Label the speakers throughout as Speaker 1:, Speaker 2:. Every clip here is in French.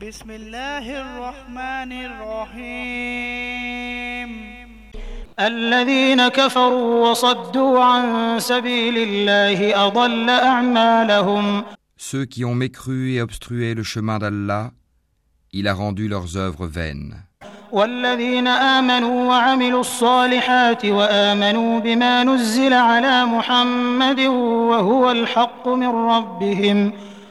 Speaker 1: بسم الله الرحمن الرحيم الذين كفروا وصدوا عن سبيل الله أضل أعمالهم Ceux qui ont mécru et obstrué le chemin d'Allah, il a rendu leurs œuvres vaines. والذين آمنوا وعملوا الصالحات وآمنوا بما نزل على محمد وهو الحق من ربهم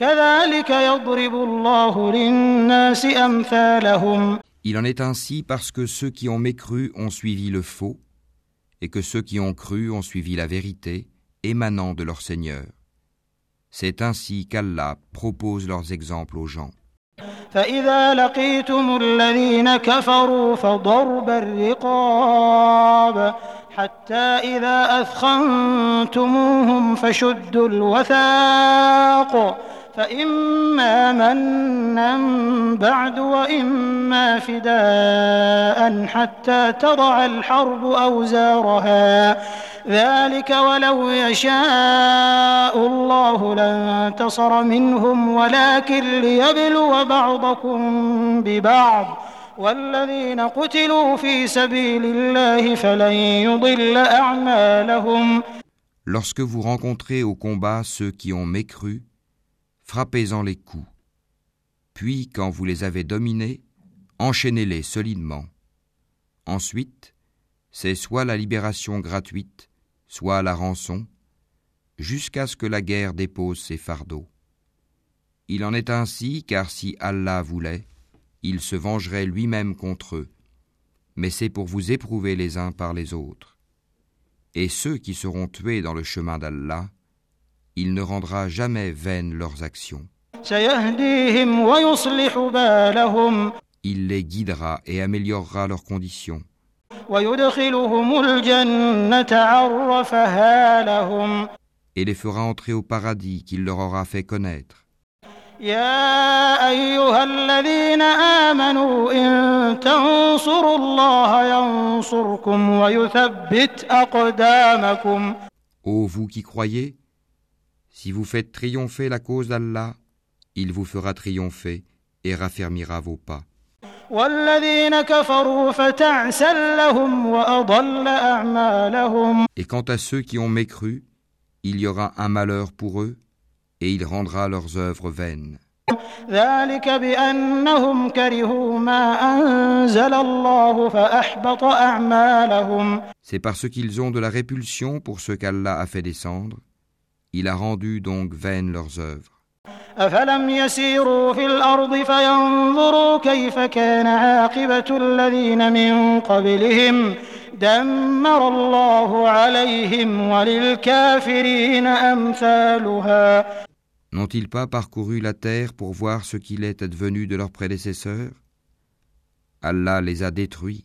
Speaker 1: Il en est ainsi parce que ceux qui ont mécru ont suivi le faux, et que ceux qui ont cru ont suivi la vérité émanant de leur Seigneur. C'est ainsi qu'Allah propose leurs exemples aux gens. فإما منا بعد وإما فداء حتى تضع الحرب أوزارها ذلك ولو يشاء الله لانتصر منهم ولكن ليبلو بعضكم ببعض والذين قتلوا في سبيل الله فلن يضل أعمالهم Lorsque vous rencontrez au combat ceux qui ont mécru, frappez-en les coups. Puis, quand vous les avez dominés, enchaînez-les solidement. Ensuite, c'est soit la libération gratuite, soit la rançon, jusqu'à ce que la guerre dépose ses fardeaux. Il en est ainsi, car si Allah voulait, il se vengerait lui-même contre eux, mais c'est pour vous éprouver les uns par les autres. Et ceux qui seront tués dans le chemin d'Allah, il ne rendra jamais vaines leurs actions. Il les guidera et améliorera leurs conditions. Et les fera entrer au paradis qu'il leur aura fait connaître. Ô vous qui croyez, si vous faites triompher la cause d'Allah, il vous fera triompher et raffermira vos pas. Et quant à ceux qui ont mécru, il y aura un malheur pour eux, et il rendra leurs œuvres vaines. C'est parce qu'ils ont de la répulsion pour ce qu'Allah a fait descendre, il a rendu donc vaines leurs œuvres. N'ont-ils pas parcouru la terre pour voir ce qu'il est advenu de leurs prédécesseurs Allah les a détruits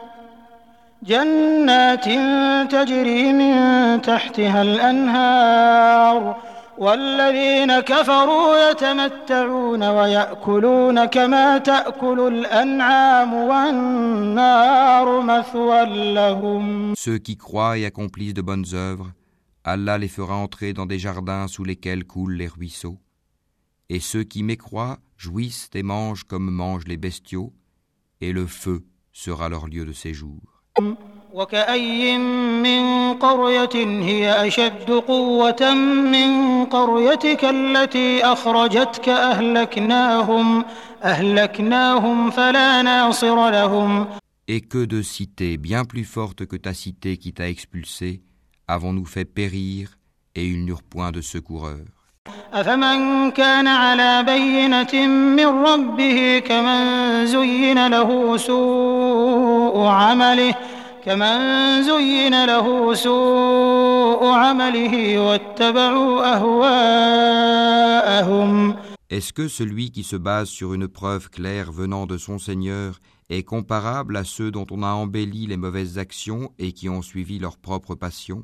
Speaker 1: Ceux qui croient et accomplissent de bonnes œuvres, Allah les fera entrer dans des jardins sous lesquels coulent les ruisseaux. Et ceux qui mécroient jouissent et mangent comme mangent les bestiaux, et le feu sera leur lieu de séjour. وكأي من قرية هي أشد قوة من قريتك التي أخرجتك أهلكناهم أهلكناهم فلا ناصر لهم Et que de cités bien plus fortes que ta cité qui t'a expulsé avons-nous fait périr et ils n'eurent point de secoureur أفمن كان على بينة من ربه كمن زين له سوء عمله Est-ce que celui qui se base sur une preuve claire venant de son Seigneur est comparable à ceux dont on a embelli les mauvaises actions et qui ont suivi leur propre passion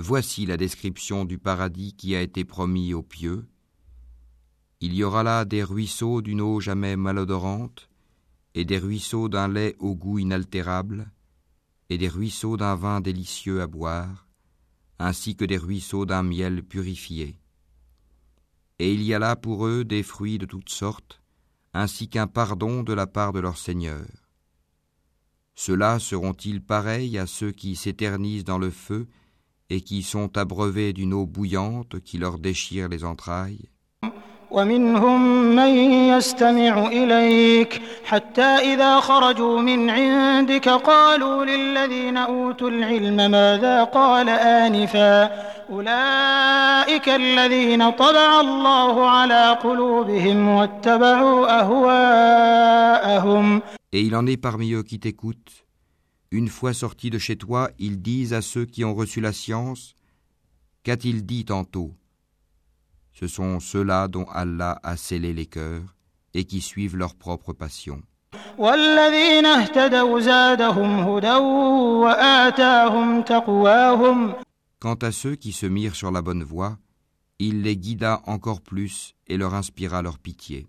Speaker 1: Voici la description du paradis qui a été promis aux pieux. Il y aura là des ruisseaux d'une eau jamais malodorante, et des ruisseaux d'un lait au goût inaltérable, et des ruisseaux d'un vin délicieux à boire, ainsi que des ruisseaux d'un miel purifié. Et il y a là pour eux des fruits de toutes sortes, ainsi qu'un pardon de la part de leur Seigneur. Ceux-là seront-ils pareils à ceux qui s'éternisent dans le feu et qui sont abreuvés d'une eau bouillante qui leur déchire les entrailles. Et il en est parmi eux qui t'écoutent une fois sortis de chez toi, ils disent à ceux qui ont reçu la science Qu'a-t-il dit tantôt Ce sont ceux-là dont Allah a scellé les cœurs et qui suivent leur propre passion. Quant à ceux qui se mirent sur la bonne voie, il les guida encore plus et leur inspira leur pitié.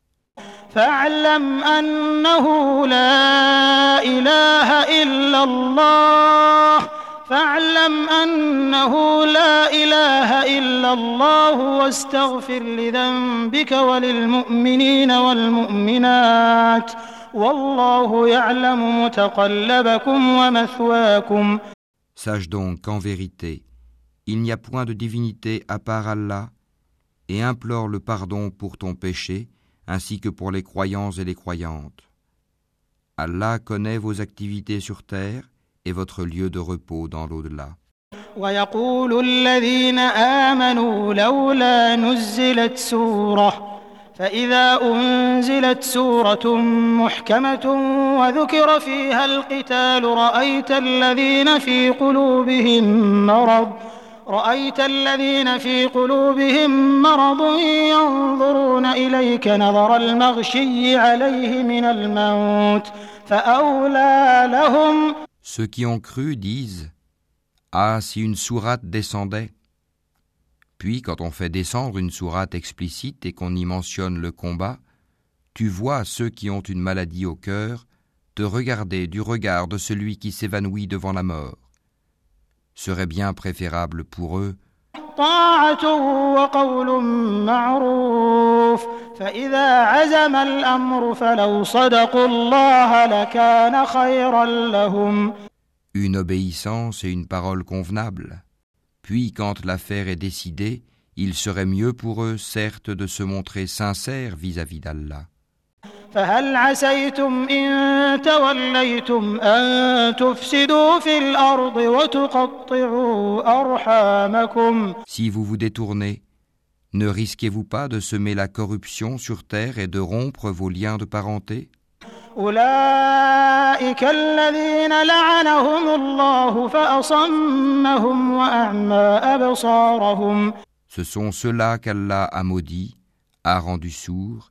Speaker 1: فاعلم أنه لا إله إلا الله فاعلم أنه لا إله إلا الله واستغفر لذنبك وللمؤمنين والمؤمنات والله يعلم متقلبكم ومثواكم Sache donc qu'en vérité, il n'y a point de divinité à part Allah, et implore le pardon pour ton péché, ainsi que pour les croyants et les croyantes. Allah connaît vos activités sur terre et votre lieu de repos dans l'au-delà. Ceux qui ont cru disent Ah, si une sourate descendait Puis, quand on fait descendre une sourate explicite et qu'on y mentionne le combat, tu vois ceux qui ont une maladie au cœur te regarder du regard de celui qui s'évanouit devant la mort serait bien préférable pour eux une obéissance et une parole convenable. Puis quand l'affaire est décidée, il serait mieux pour eux, certes, de se montrer sincères vis-à-vis d'Allah. Si vous vous détournez, ne risquez-vous pas de semer la corruption sur terre et de rompre vos liens de parenté Ce sont ceux-là qu'Allah a maudits, a rendus sourds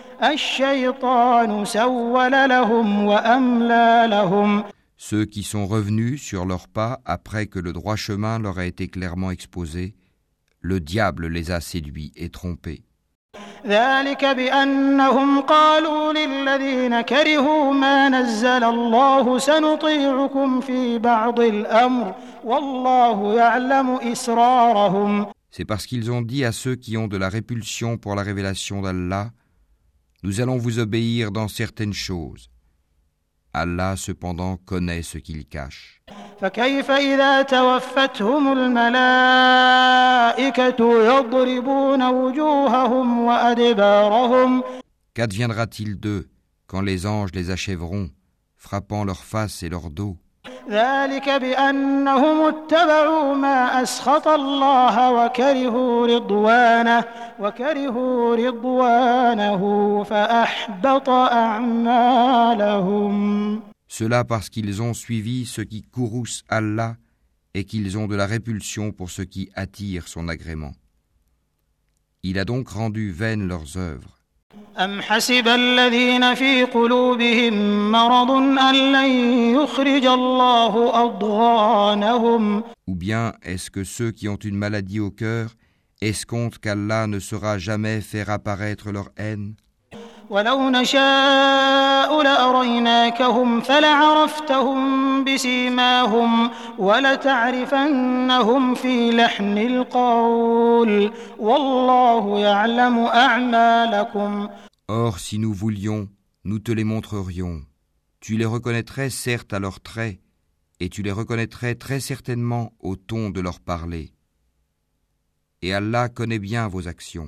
Speaker 1: Ceux qui sont revenus sur leurs pas après que le droit chemin leur a été clairement exposé, le diable les a séduits et trompés. C'est parce qu'ils ont dit à ceux qui ont de la répulsion pour la révélation d'Allah nous allons vous obéir dans certaines choses. Allah cependant connaît ce qu'il cache. Qu'adviendra-t-il d'eux quand les anges les achèveront, frappant leur face et leur dos cela parce qu'ils ont suivi ce qui courrouce Allah et qu'ils ont de la répulsion pour ce qui attire son agrément. Il a donc rendu vaines leurs œuvres. Ou bien est-ce que ceux qui ont une maladie au cœur escomptent qu'Allah ne saura jamais faire apparaître leur haine Or, si nous voulions, nous te les montrerions. Tu les reconnaîtrais certes à leurs traits, et tu les reconnaîtrais très certainement au ton de leur parler. Et Allah connaît bien vos actions.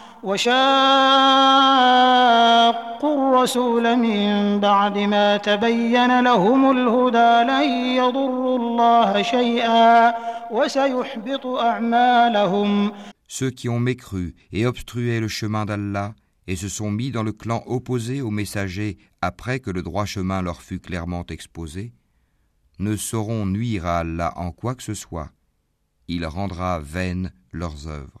Speaker 1: Ceux qui ont mécru et obstrué le chemin d'Allah et se sont mis dans le clan opposé aux messagers après que le droit chemin leur fut clairement exposé, ne sauront nuire à Allah en quoi que ce soit. Il rendra vaines leurs œuvres.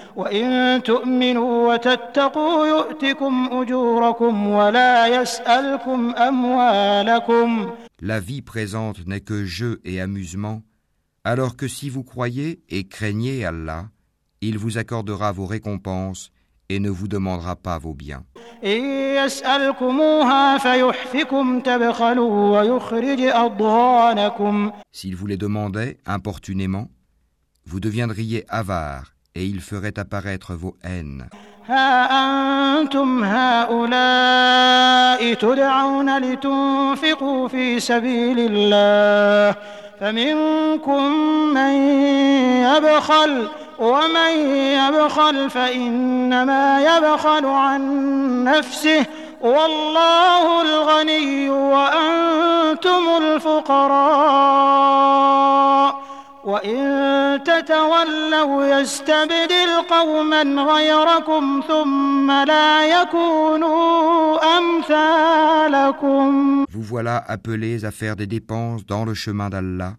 Speaker 1: La vie présente n'est que jeu et amusement, alors que si vous croyez et craignez Allah, il vous accordera vos récompenses et ne vous demandera pas vos biens. S'il vous les demandait importunément, vous deviendriez avare, et il ferait apparaître vos haines. ها أنتم هؤلاء تدعون لتنفقوا في سبيل الله فمنكم من يبخل ومن يبخل فإنما يبخل عن نفسه والله الغني وأنتم الفقراء Vous voilà appelés à faire des dépenses dans le chemin d'Allah.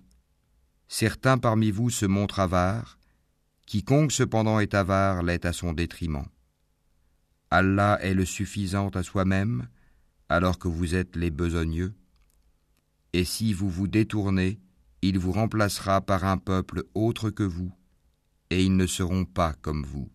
Speaker 1: Certains parmi vous se montrent avares. Quiconque cependant est avare l'est à son détriment. Allah est le suffisant à soi-même, alors que vous êtes les besogneux. Et si vous vous détournez, il vous remplacera par un peuple autre que vous, et ils ne seront pas comme vous.